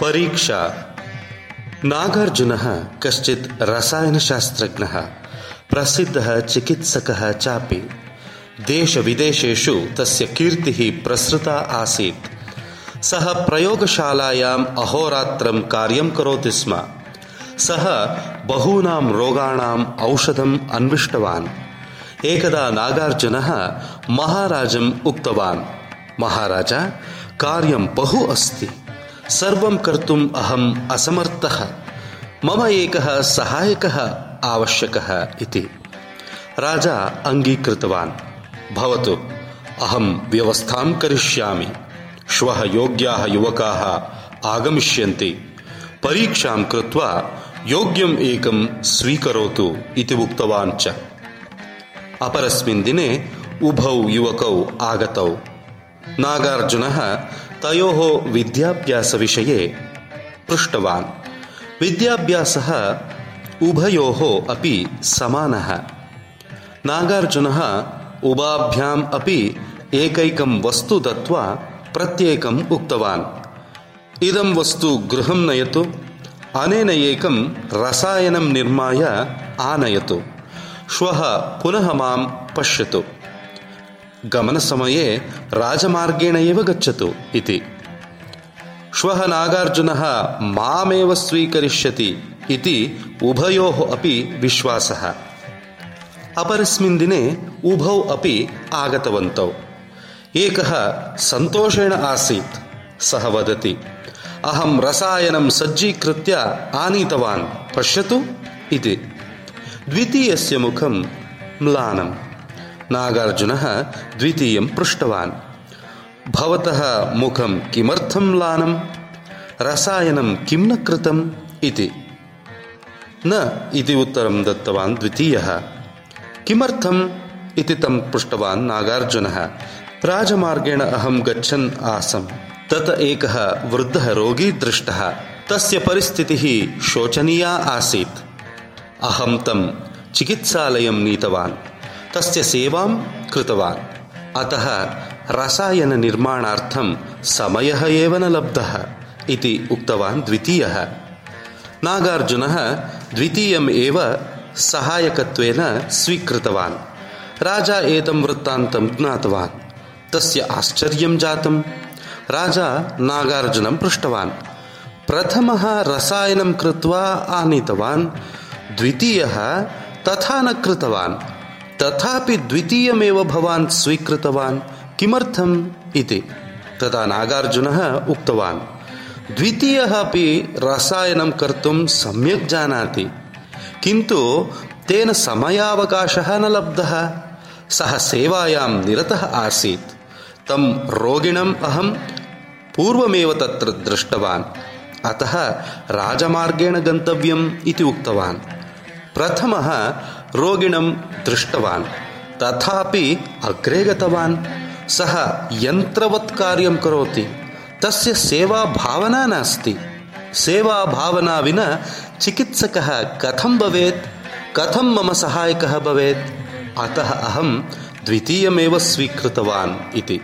परीक्षा। नागार्जुनः कश्चित् रसायनशास्त्रज्ञः, प्रसिद्धः चिकित्सकः चापि। देशविदेशेषु तस्य कीर्तिः प्रसृता आसीत्। सः प्रयोगशालायाम् अहोरात्रं कार्यं करोति स्म। सः बहूनां रोगाणाम् औषधम् अन्विष्टवान्। एकदा नागार्जुनः महाराजम् उक्तवान्, महाराज, कार्यं बहु अस्ति। सर्वं कर्तुम् अहम् असमर्थः। मम एकः सहायकः आवश्यकः इति। राजा अङ्गीकृतवान्। भवतु अहं व्यवस्थां करिष्यामि। श्वः योग्याः युवकाः आगमिष्यन्ति। परीक्षां कृत्वा योग्यम् एकं स्वीकरोतु इति उक्तवान् च। अपरस्मिन् दिने उभौ युवकौ आगतौ नागार्जुनः तयोः विद्याभ्यासविषये पृष्टवान्। विद्याभ्यासः उभयोः अपि समानः। नागार्जुनः उभाभ्याम् अपि एकैकं वस्तु दत्त्वा प्रत्येकम् उक्तवान्। इदं वस्तु गृहं नयतु अनेन एकं रसायनं निर्माय आनयतु। श्वः पुनः मां पश्यतु गमनसमये राजमार्गेण एव गच्छतु इति। श्वः नागार्जुनः मामेव स्वीकरिष्यति इति उभयोः अपि विश्वासः। अपरस्मिन् दिने उभौ अपि आगतवन्तौ। एकः सन्तोषेण आसीत् सः वदति अहं रसायनं सज्जीकृत्य आनीतवान् पश्यतु इति। द्वितीयस्य मुखं म्लानम् नागार्जुनः द्वितीयं पृष्टवान्। भवतः मुखं किमर्थं म्लानं रसायनं किं न कृतम् इति। न इति उत्तरं दत्तवान् द्वितीयः। किमर्थम् इति तं पृष्टवान् नागार्जुनः। राजमार्गेण अहं गच्छन् आसम् तत एकः वृद्धः रोगी दृष्टः। तस्य परिस्थितिः शोचनीया आसीत्। अहं तं चिकित्सालयं नीतवान् तस्य सेवां कृतवान्। अतः रसायननिर्माणार्थं समयः एव न लब्धः इति उक्तवान् द्वितीयः। नागार्जुनः द्वितीयम् एव सहायकत्वेन स्वीकृतवान्। राजा एतं वृत्तान्तं ज्ञातवान्। तस्य आश्चर्यं जातं राजा नागार्जुनं पृष्टवान्। प्रथमः रसायनं कृत्वा आनीतवान्। द्वितीयः तथा न कृतवान् तथापि द्वितीयमेव भवान् स्वीकृतवान् किमर्थम् इति? तदा नागार्जुनः उक्तवान् द्वितीयः अपि रसायनं कर्तुं सम्यक् जानाति किन्तु तेन समयावकाशः न लब्धः। सः सेवायां निरतः आसीत्। तं रोगिणम् अहं पूर्वमेव तत्र दृष्टवान्। अतः राजमार्गेण गन्तव्यम् इति उक्तवान् प्रथमः रोगिणं दृष्टवान्। तथापि अग्रे गतवान्। सः यन्त्रवत् कार्यं करोति। तस्य सेवाभावना नास्ति। सेवाभावना विना चिकित्सकः कथं भवेत्? कथं मम सहायकः भवेत्? अतः अहं द्वितीयमेव स्वीकृतवान् इति